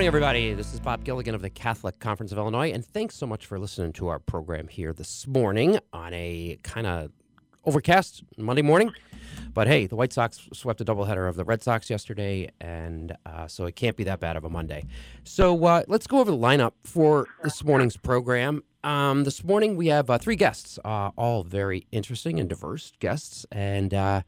Morning, everybody. This is Bob Gilligan of the Catholic Conference of Illinois, and thanks so much for listening to our program here this morning on a kind of overcast Monday morning. But hey, the White Sox swept a doubleheader of the Red Sox yesterday, and uh, so it can't be that bad of a Monday. So uh, let's go over the lineup for this morning's program. Um, this morning we have uh, three guests, uh, all very interesting and diverse guests, and uh,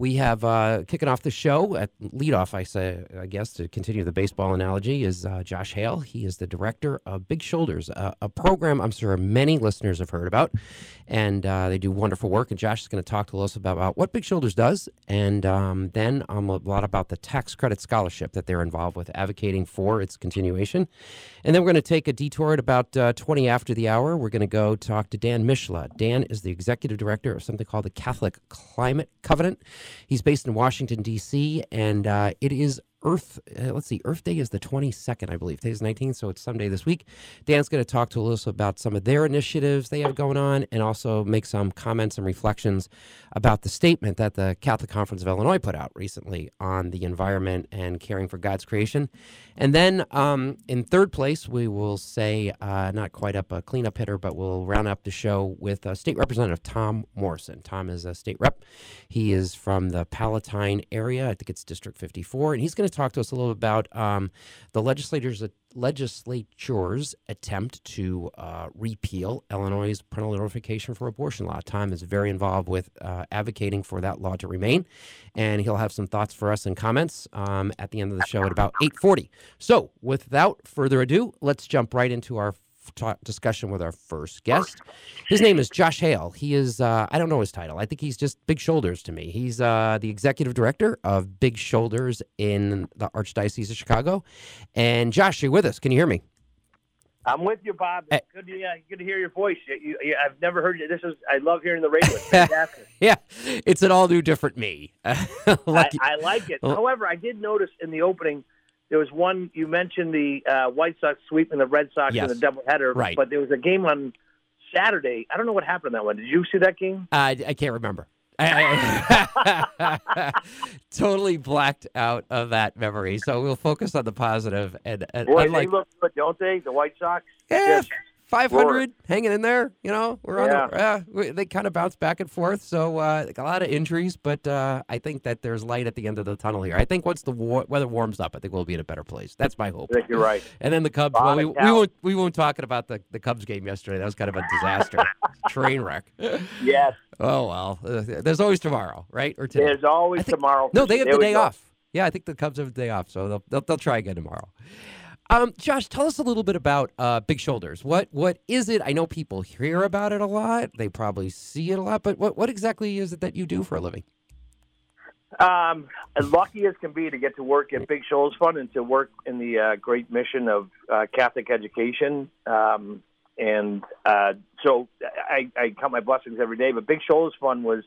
we have uh, kicking off the show at leadoff. I say, I guess, to continue the baseball analogy, is uh, Josh Hale. He is the director of Big Shoulders, a program I'm sure many listeners have heard about, and uh, they do wonderful work. And Josh is going to talk to us about, about what Big Shoulders does, and um, then um, a lot about the tax credit scholarship that they're involved with, advocating for its continuation. And then we're going to take a detour at about 20 after the hour. We're going to go talk to Dan Misleh. Dan is the executive director of something called the Catholic Climate Covenant. He's based in Washington, D.C., and uh, it is Earth, uh, let's see, Earth Day is the 22nd, I believe. Today's 19th, so it's Sunday this week. Dan's going to talk to us about some of their initiatives they have going on and also make some comments and reflections about the statement that the Catholic Conference of Illinois put out recently on the environment and caring for God's creation. And then um, in third place, we will say, uh, not quite up a cleanup hitter, but we'll round up the show with uh, State Representative Tom Morrison. Tom is a state rep. He is from the Palatine area. I think it's District 54. And he's going to talk to us a little about um, the legislators' legislature's attempt to uh, repeal Illinois' parental notification for abortion law. Tom is very involved with uh, advocating for that law to remain, and he'll have some thoughts for us and comments um, at the end of the show at about 8:40. So, without further ado, let's jump right into our discussion with our first guest. His name is Josh Hale. He is, uh, I don't know his title. I think he's just Big Shoulders to me. He's uh, the executive director of Big Shoulders in the Archdiocese of Chicago. And Josh, you're with us. Can you hear me? I'm with you, Bob. It's good to, yeah, good to hear your voice. You, you, I've never heard you. This is I love hearing the radio. It's yeah, it's an all new, different me. I, I like it. However, I did notice in the opening – there was one you mentioned the uh, White Sox sweeping the Red Sox yes. in the doubleheader, right? But there was a game on Saturday. I don't know what happened in that one. Did you see that game? Uh, I can't remember. totally blacked out of that memory. So we'll focus on the positive. And, and Boy, unlike, they look good, don't they? The White Sox. Yeah, 500 hanging in there. You know, we're on yeah. the. Uh, they kind of bounce back and forth. So uh, a lot of injuries, but uh, I think that there's light at the end of the tunnel here. I think once the war- weather warms up, I think we'll be in a better place. That's my hope. I think you're right. And then the Cubs. well, we, we won't we won't talking about the, the Cubs game yesterday. That was kind of a disaster, train wreck. Yes. Oh well, uh, there's always tomorrow, right? Or today. There's always think, tomorrow. No, they have there the day go. off. Yeah, I think the Cubs have the day off, so they'll, they'll, they'll try again tomorrow. Um, Josh, tell us a little bit about uh, Big Shoulders. What what is it? I know people hear about it a lot. They probably see it a lot, but what what exactly is it that you do for a living? Um, as lucky as can be to get to work at Big Shoulders Fund and to work in the uh, great mission of uh, Catholic education. Um, and uh, so I, I count my blessings every day. But Big Shoulders Fund was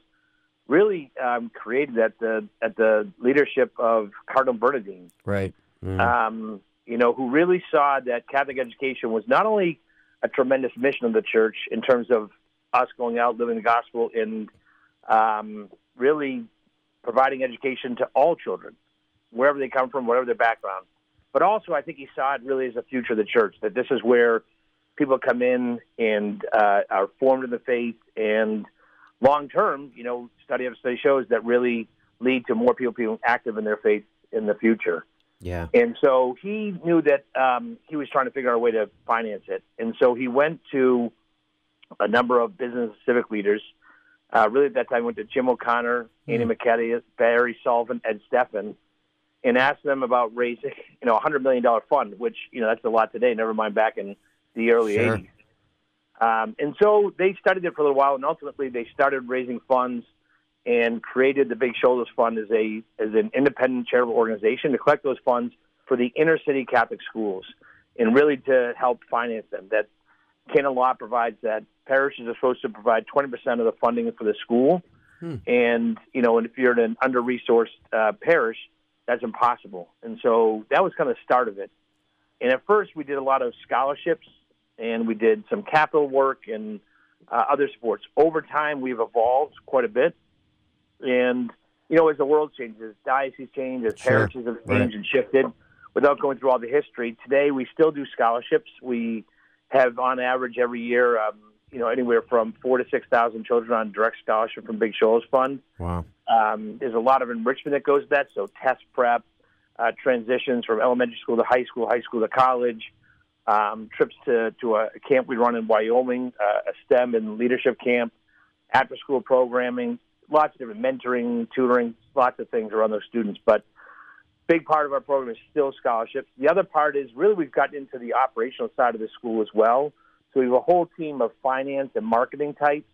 really um, created at the at the leadership of Cardinal Bernardin. Right. Mm. Um, you know, who really saw that Catholic education was not only a tremendous mission of the church in terms of us going out living the gospel and um, really providing education to all children, wherever they come from, whatever their background. But also, I think he saw it really as a future of the church, that this is where people come in and uh, are formed in the faith and long term, you know, study of study shows that really lead to more people being active in their faith in the future. Yeah. And so he knew that um, he was trying to figure out a way to finance it. And so he went to a number of business civic leaders. Uh, really, at that time, went to Jim O'Connor, mm. Andy McKenna, Barry Sullivan, Ed Stephan. and asked them about raising, you know, a hundred million dollar fund, which you know that's a lot today. Never mind back in the early Sure. '80s. Um, and so they studied it for a little while, and ultimately they started raising funds and created the Big Shoulders Fund as a as an independent charitable organization to collect those funds for the inner city Catholic schools, and really to help finance them. That canon law provides that parishes are supposed to provide 20% of the funding for the school, Hmm. and you know, and if you're in an under-resourced uh, parish, that's impossible. And so that was kind of the start of it. And at first, we did a lot of scholarships, and we did some capital work and uh, other sports. Over time, we've evolved quite a bit, and you know, as the world changes, diocese change, as Sure. parishes have changed Right. and shifted. Without going through all the history, today we still do scholarships. We have, on average, every year, um, you know, anywhere from four to six thousand children on direct scholarship from Big Shoulders Fund. Wow. Um, there's a lot of enrichment that goes with that. So test prep, uh, transitions from elementary school to high school, high school to college, um, trips to, to a camp we run in Wyoming, uh, a STEM and leadership camp, after school programming, lots of different mentoring, tutoring, lots of things around those students. But big part of our program is still scholarships. The other part is really we've gotten into the operational side of the school as well. So we have a whole team of finance and marketing types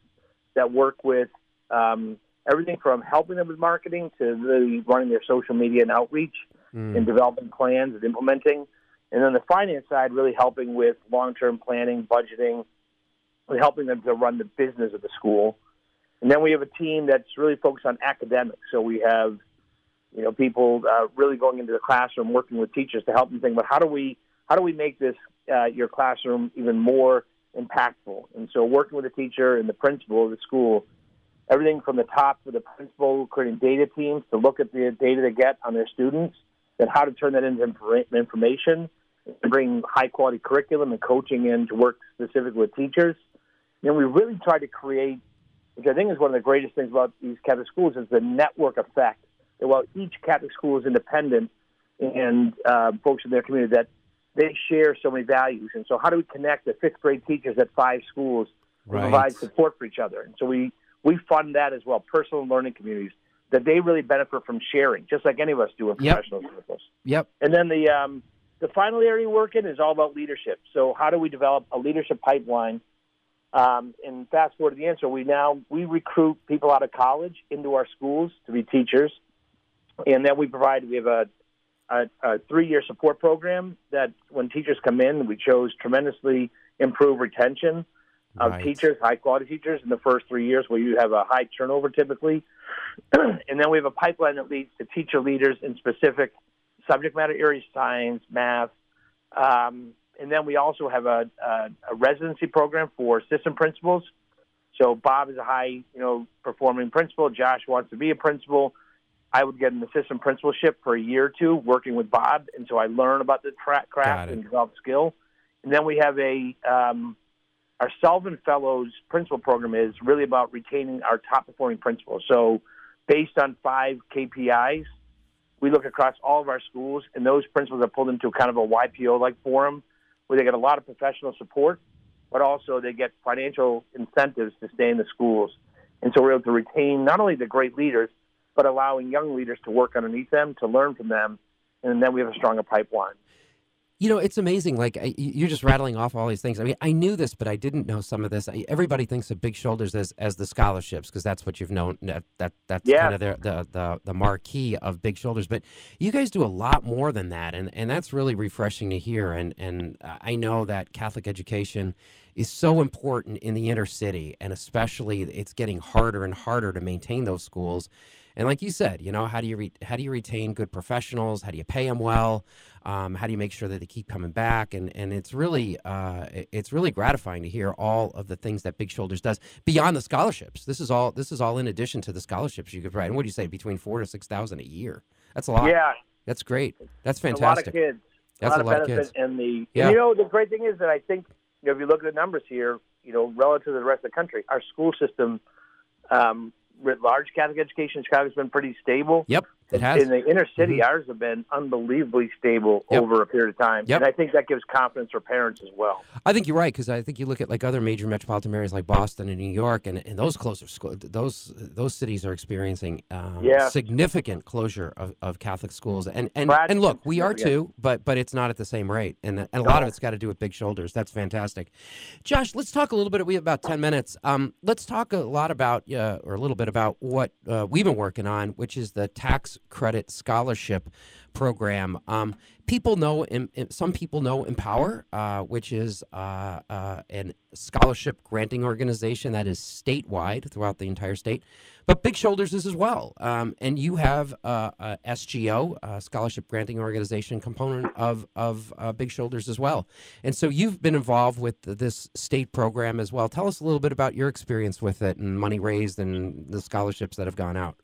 that work with um, everything from helping them with marketing to really running their social media and outreach Mm. and developing plans and implementing. And then the finance side, really helping with long term planning, budgeting, and helping them to run the business of the school. And then we have a team that's really focused on academics. So we have, you know, people uh, really going into the classroom, working with teachers to help them think about how do we how do we make this uh, your classroom even more impactful. And so working with the teacher and the principal of the school, everything from the top to the principal, creating data teams to look at the data they get on their students and how to turn that into information and bring high quality curriculum and coaching in to work specifically with teachers. And we really tried to create, which I think is one of the greatest things about these Catholic schools, is the network effect. That while each Catholic school is independent and uh, folks in their community, that they share so many values. And so, how do we connect the fifth grade teachers at five schools to Right. provide support for each other? And so we we fund that as well, personal learning communities that they really benefit from sharing, just like any of us do in Yep. professional circles. Yep. And then the um, the final area we work in is all about leadership. So how do we develop a leadership pipeline? Um, and fast forward to the answer, we now we recruit people out of college into our schools to be teachers, and then we provide we have a a, a three year support program that when teachers come in, we chose tremendously improve retention of Right. teachers, high quality teachers in the first three years where you have a high turnover typically. and then we have a pipeline that leads to teacher leaders in specific subject matter areas, science, math. Um, and then we also have a, a, a residency program for assistant principals. So Bob is a high, you know, performing principal. Josh wants to be a principal. I would get an assistant principalship for a year or two working with Bob, and so I learn about the tra- craft and develop skill. And then we have a um, our Sullivan Fellows principal program is really about retaining our top performing principals. So, based on five KPIs, we look across all of our schools, and those principals are pulled into kind of a YPO like forum where they get a lot of professional support, but also they get financial incentives to stay in the schools. And so we're able to retain not only the great leaders, but allowing young leaders to work underneath them, to learn from them, and then we have a stronger pipeline. You know, it's amazing. Like I, you're just rattling off all these things. I mean, I knew this, but I didn't know some of this. I, everybody thinks of Big Shoulders as as the scholarships because that's what you've known. That, that that's Yeah. kind of the, the the the marquee of Big Shoulders. But you guys do a lot more than that, and and that's really refreshing to hear. And and I know that Catholic education is so important in the inner city, and especially it's getting harder and harder to maintain those schools. And like you said, you know, how do you re- how do you retain good professionals? How do you pay them well? Um, how do you make sure that they keep coming back? And and it's really uh, it's really gratifying to hear all of the things that Big Shoulders does beyond the scholarships. This is all this is all in addition to the scholarships you could provide. And what do you say? Between four to six thousand a year. That's a lot. Yeah, That's great. That's fantastic. a lot of kids. That's a lot, of, benefit kids. in the. Yeah. And you know, the great thing is that I think you know if you look at the numbers here, you know, relative to the rest of the country, our school system, um, writ large, Catholic education in Chicago has been pretty stable. Yep. It has. In the inner city, mm-hmm. ours have been unbelievably stable yep. over a period of time, yep. and I think that gives confidence for parents as well. I think you're right because I think you look at like other major metropolitan areas like Boston and New York, and, and those closure schools, those those cities are experiencing um, yeah. significant closure of, of Catholic schools, and and, and look, we are too, but but it's not at the same rate, and, and a lot of it's got to do with big shoulders. That's fantastic. Josh, let's talk a little bit. We have about ten minutes. Um, let's talk a lot about uh, or a little bit about what uh, we've been working on, which is the tax credit scholarship program. Um, people know, some people know Empower, uh, which is uh, uh, an scholarship granting organization that is statewide throughout the entire state. But Big Shoulders is as well. Um, and you have a SGO, a scholarship granting organization component of, of uh, Big Shoulders as well. And so you've been involved with this state program as well. Tell us a little bit about your experience with it and money raised and the scholarships that have gone out.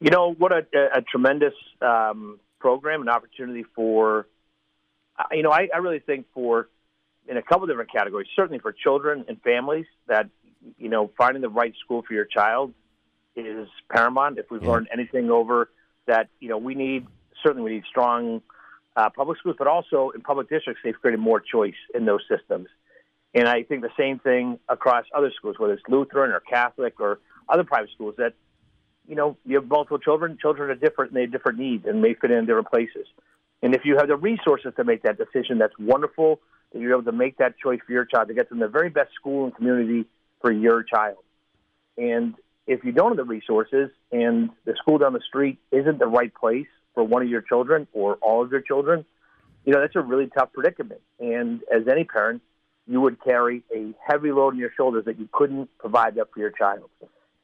You know, what a, a tremendous um, program and opportunity for, uh, you know, I, I really think for, in a couple different categories, certainly for children and families that, you know, finding the right school for your child is paramount. If we've yeah. learned anything over that, you know, we need, certainly we need strong uh, public schools, but also in public districts, they've created more choice in those systems. And I think the same thing across other schools, whether it's Lutheran or Catholic or other private schools, that you know, you have multiple children. Children are different and they have different needs and may fit in different places. And if you have the resources to make that decision, that's wonderful that you're able to make that choice for your child to get them the very best school and community for your child. And if you don't have the resources and the school down the street isn't the right place for one of your children or all of your children, you know, that's a really tough predicament. And as any parent, you would carry a heavy load on your shoulders that you couldn't provide that for your child.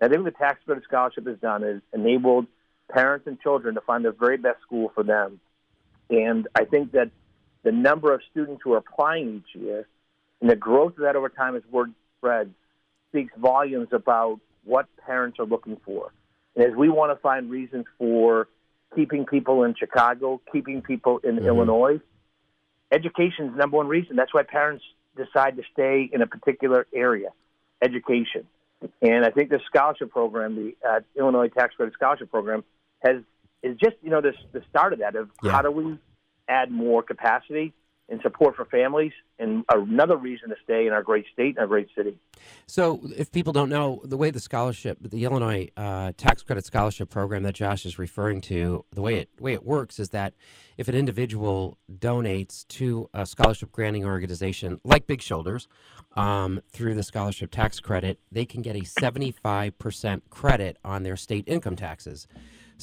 I think the tax credit scholarship has done is enabled parents and children to find the very best school for them. And I think that the number of students who are applying each year and the growth of that over time as word spreads speaks volumes about what parents are looking for. And as we want to find reasons for keeping people in Chicago, keeping people in mm-hmm. Illinois, education is the number one reason. That's why parents decide to stay in a particular area, education. And I think the scholarship program, the uh, Illinois Tax Credit Scholarship Program, has is just you know the the start of that of yeah. how do we add more capacity and support for families, and another reason to stay in our great state and our great city. So, if people don't know, the way the scholarship, the Illinois uh, Tax Credit Scholarship Program that Josh is referring to, the way it way it works is that if an individual donates to a scholarship granting organization like Big Shoulders um, through the scholarship tax credit, they can get a 75% credit on their state income taxes.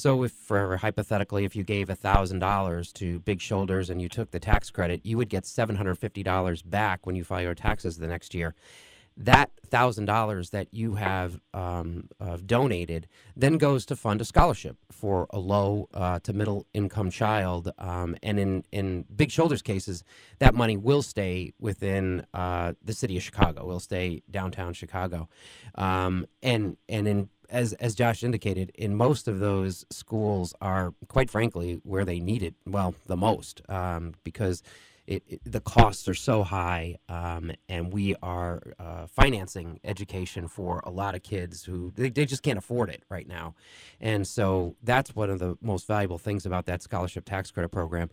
So, if for hypothetically, if you gave $1,000 to Big Shoulders and you took the tax credit, you would get $750 back when you file your taxes the next year that thousand dollars that you have um, uh, donated then goes to fund a scholarship for a low uh, to middle income child. Um, and in in Big Shoulders cases, that money will stay within uh, the city of Chicago. Will stay downtown Chicago. Um, and and in as as Josh indicated, in most of those schools are quite frankly where they need it well the most um, because it, it, the costs are so high, um, and we are uh, financing education for a lot of kids who they, they, just can't afford it right now. And so that's one of the most valuable things about that scholarship tax credit program.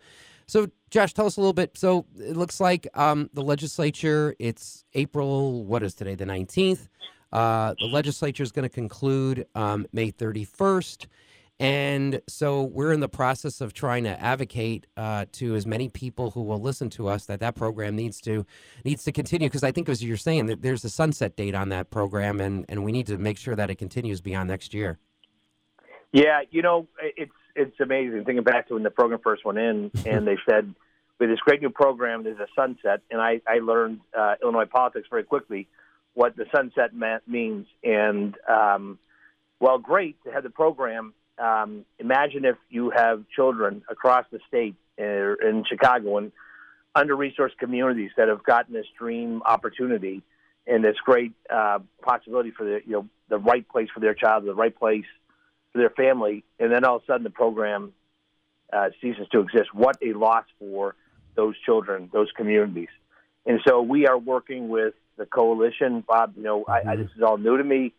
So, Josh, tell us a little bit. So, it looks like um, the legislature, it's April, what is today, the 19th? Uh, the legislature is going to conclude um, May 31st. And so we're in the process of trying to advocate uh, to as many people who will listen to us that that program needs to needs to continue because I think as you're saying that there's a sunset date on that program and, and we need to make sure that it continues beyond next year. Yeah, you know it's it's amazing thinking back to when the program first went in and they said with this great new program there's a sunset and I I learned uh, Illinois politics very quickly what the sunset means and um, well great to have the program um, imagine if you have children across the state uh, in Chicago and under-resourced communities that have gotten this dream opportunity and this great uh, possibility for the you know the right place for their child, the right place for their family, and then all of a sudden the program uh, ceases to exist. What a loss for those children, those communities. And so we are working with the coalition. Bob, you know, I, I, this is all new to me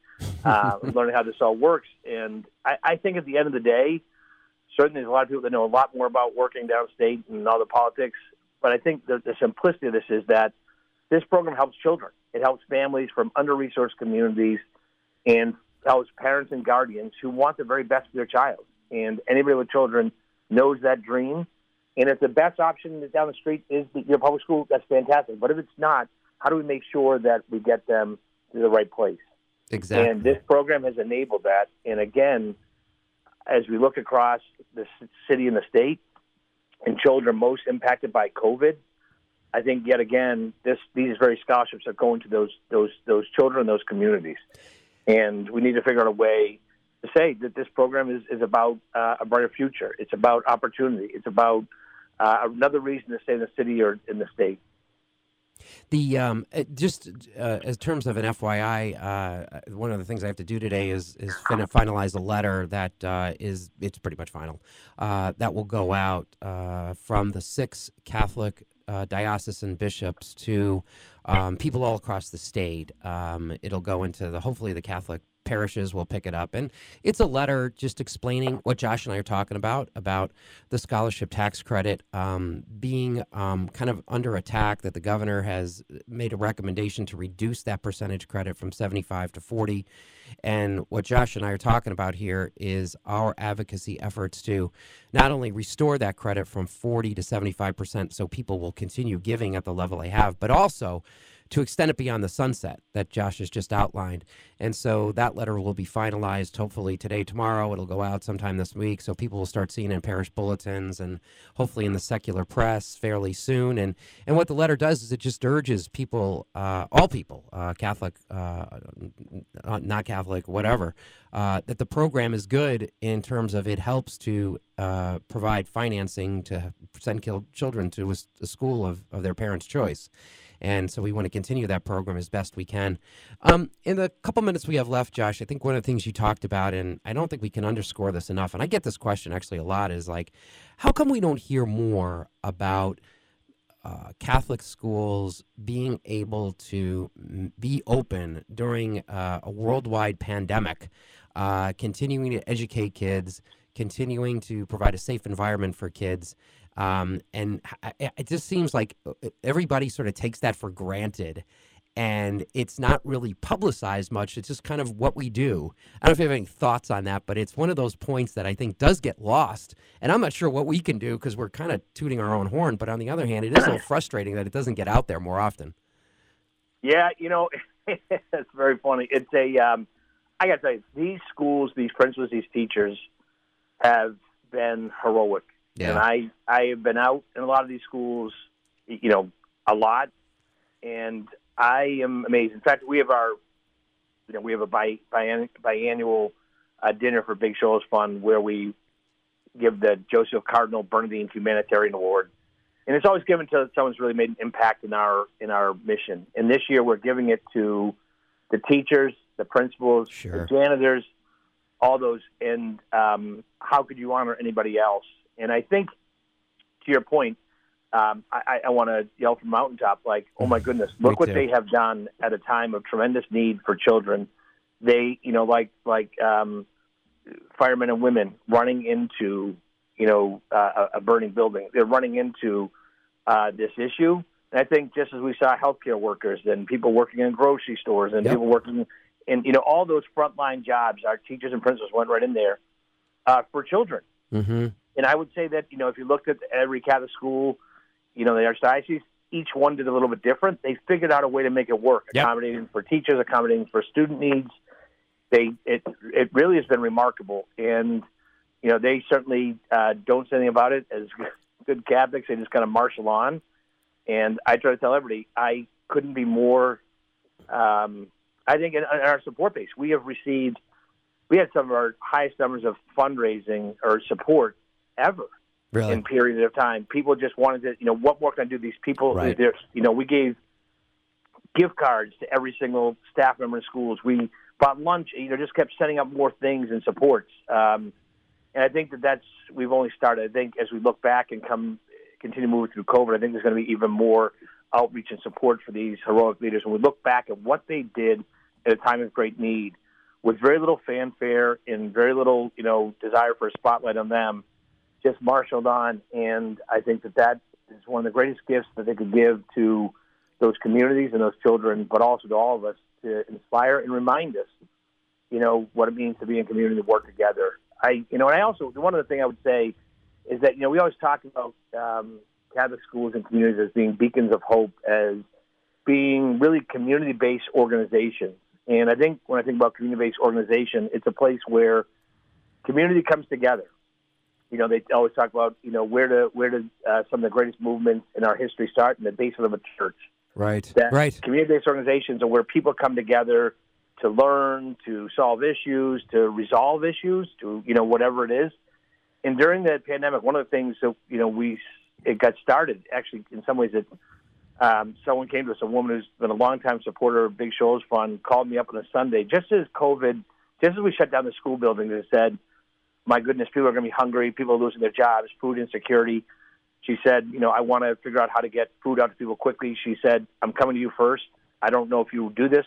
uh, learning how this all works. And I, I think at the end of the day, certainly there's a lot of people that know a lot more about working downstate and all the politics. But I think the, the simplicity of this is that this program helps children. It helps families from under-resourced communities and helps parents and guardians who want the very best for their child. And anybody with children knows that dream. And if the best option down the street is your public school, that's fantastic. But if it's not, how do we make sure that we get them to the right place? Exactly. And this program has enabled that. And again, as we look across the city and the state, and children most impacted by COVID, I think yet again, this these very scholarships are going to those those those children, those communities, and we need to figure out a way to say that this program is is about uh, a brighter future. It's about opportunity. It's about uh, another reason to stay in the city or in the state. The um, just uh, in terms of an FYI, uh, one of the things I have to do today is is fin- finalize a letter that uh, is it's pretty much final uh, that will go out uh, from the six Catholic uh, diocesan bishops to um, people all across the state. Um, it'll go into the hopefully the Catholic parishes will pick it up. And it's a letter just explaining what Josh and I are talking about about the scholarship tax credit um, being um, kind of under attack, that the governor has made a recommendation to reduce that percentage credit from 75 to 40. And what Josh and I are talking about here is our advocacy efforts to not only restore that credit from 40 to 75% so people will continue giving at the level they have, but also to extend it beyond the sunset that Josh has just outlined. And so that letter will be finalized hopefully today, tomorrow. It'll go out sometime this week. So people will start seeing it in parish bulletins and hopefully in the secular press fairly soon. And, and what the letter does is it just urges people, uh, all people, uh, Catholic, uh, not Catholic, whatever, uh, that the program is good in terms of it helps to uh, provide financing to send children to a, a school of, of their parents' choice. And so we want to continue that program as best we can. Um, in the couple minutes we have left, Josh, I think one of the things you talked about, and I don't think we can underscore this enough, and I get this question actually a lot, is like, how come we don't hear more about uh, Catholic schools being able to be open during uh, a worldwide pandemic, uh, continuing to educate kids, continuing to provide a safe environment for kids, um, and it just seems like uh, everybody sort of takes that for granted. And it's not really publicized much. It's just kind of what we do. I don't know if you have any thoughts on that, but it's one of those points that I think does get lost. And I'm not sure what we can do because we're kind of tooting our own horn. But on the other hand, it is a little frustrating that it doesn't get out there more often. Yeah, you know, it's very funny. It's a, um, I got to tell you, these schools, these principals, these teachers have been heroic yeah. And I I have been out in a lot of these schools, you know, a lot, and I am amazed. In fact, we have our, you know, we have a bi, bi biannual uh, dinner for Big Shows Fund where we give the Joseph Cardinal Bernardin Humanitarian Award, and it's always given to someone who's really made an impact in our in our mission. And this year, we're giving it to the teachers, the principals, sure. the janitors, all those. And um, how could you honor anybody else? And I think, to your point, um, I, I want to yell from mountaintop, like, oh my goodness, look what they have done at a time of tremendous need for children. They, you know, like like um, firemen and women running into, you know, uh, a burning building. They're running into uh, this issue. And I think just as we saw healthcare workers and people working in grocery stores and yep. people working in, you know, all those frontline jobs, our teachers and principals went right in there uh, for children. Mm-hmm. And I would say that, you know, if you looked at every Catholic school, you know, the archdiocese, each one did a little bit different. They figured out a way to make it work, yep. accommodating for teachers, accommodating for student needs. They it it really has been remarkable, and you know they certainly uh, don't say anything about it as good Catholics. They just kind of marshal on. And I try to tell everybody I couldn't be more. Um, I think in, in our support base, we have received we had some of our highest numbers of fundraising or support ever really? in periods of time. People just wanted to, you know, what more can I do? These people, right. you know, we gave gift cards to every single staff member in schools. We bought lunch, you know, just kept setting up more things and supports. Um, and I think that that's we've only started. I think as we look back and come continue moving through COVID, I think there's going to be even more outreach and support for these heroic leaders. When we look back at what they did at a time of great need, with very little fanfare and very little, you know, desire for a spotlight on them, just marshaled on. And I think that that is one of the greatest gifts that they could give to those communities and those children, but also to all of us to inspire and remind us, you know, what it means to be in community and work together. I, you know, and I also, one other thing I would say is that, you know, we always talk about um, Catholic schools and communities as being beacons of hope, as being really community based organizations. And I think when I think about community based organization, it's a place where community comes together. You know, they always talk about, you know, where do where did uh, some of the greatest movements in our history start in the basement of a church. Right. That right. Community based organizations are where people come together to learn, to solve issues, to resolve issues, to you know whatever it is. And during the pandemic, one of the things that you know we it got started actually in some ways it um, someone came to us, a woman who's been a longtime supporter of Big Shoulders Fund, called me up on a Sunday just as COVID, just as we shut down the school buildings and said, "My goodness, people are going to be hungry. People are losing their jobs, food insecurity." She said, "You know, I want to figure out how to get food out to people quickly." She said, "I'm coming to you first. I don't know if you do this,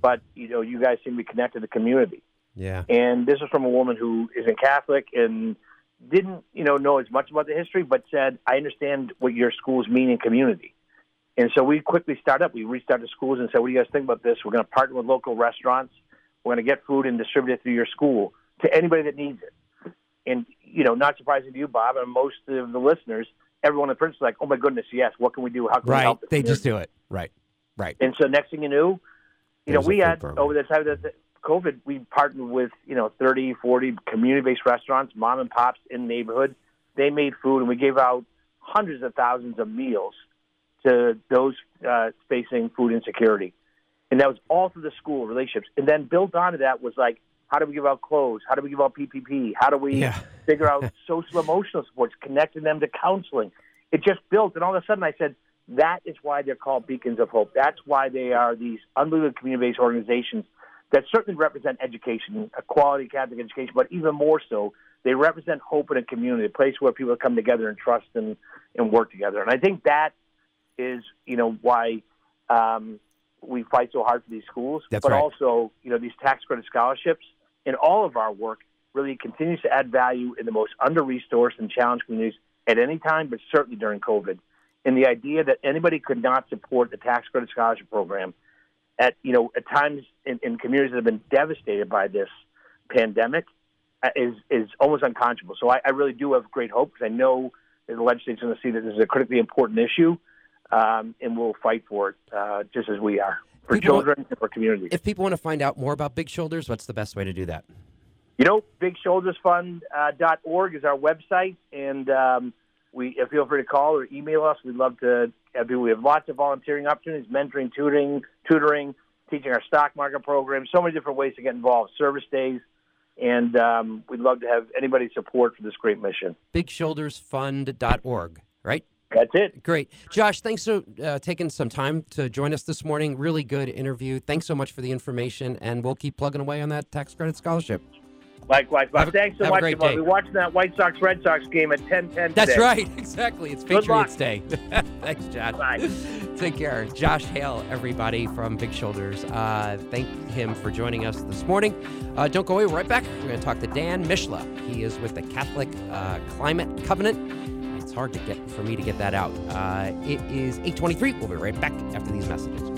but you know, you guys seem to be connected to the community." Yeah. And this is from a woman who isn't Catholic and didn't, you know, know as much about the history, but said, "I understand what your schools mean in community." And so we quickly started up. We reached out to schools and said, "What do you guys think about this? We're going to partner with local restaurants. We're going to get food and distribute it through your school to anybody that needs it." And you know, not surprising to you, Bob, and most of the listeners, everyone in principle, like, "Oh my goodness, yes! What can we do? How can we Right. help?" the They just do it. Right. Right. And so next thing you knew, you know, There's we had program. over the time of the COVID, we partnered with, you know, 30, 40 community-based restaurants, mom and pops in the neighborhood. They made food and we gave out hundreds of thousands of meals to those uh, facing food insecurity. And that was all through the school relationships. And then built onto that was like, how do we give out clothes? How do we give out PPP? How do we Yeah. figure out social emotional supports, connecting them to counseling? It just built. And all of a sudden I said, that is why they're called beacons of hope. That's why they are these unbelievable community-based organizations that certainly represent education, a quality Catholic education, but even more so, they represent hope in a community, a place where people come together and trust and, and work together. And I think that is, you know, why um, we fight so hard for these schools, That's but right. also, you know, these tax credit scholarships in all of our work really continues to add value in the most under-resourced and challenged communities at any time, but certainly during COVID. And the idea that anybody could not support the tax credit scholarship program at you know at times in, in communities that have been devastated by this pandemic uh, is is almost unconscionable. So I, I really do have great hope because I know that the legislature is going to see that this is a critically important issue, um, and we'll fight for it uh, just as we are for People children and for communities. If people want to find out more about Big Shoulders, what's the best way to do that? You know, BigShouldersFund.org uh, dot org is our website, and um, we uh, feel free to call or email us. We'd love to. Have people. We have lots of volunteering opportunities, mentoring, tutoring, tutoring, teaching our stock market program. So many different ways to get involved. Service days, and um, we'd love to have anybody's support for this great mission. BigShoulders.fund.org, right? That's it. Great. Josh, thanks for uh, taking some time to join us this morning. Really good interview. Thanks so much for the information, and we'll keep plugging away on that tax credit scholarship. Likewise, Bob. Have Thanks so much. great We'll be watching that White Sox Red Sox game at ten ten. That's today. right. Exactly. It's. Patriots Day. thanks, Josh. Bye. Take care. Josh Hale, everybody from Big Shoulders. Uh, thank him for joining us this morning. Uh, don't go away. We're right back. We're going to talk to Dan Misleh. He is with the Catholic uh, Climate Covenant. Hard to get for me to get that out. Uh, it is 8:23. We'll be right back after these messages.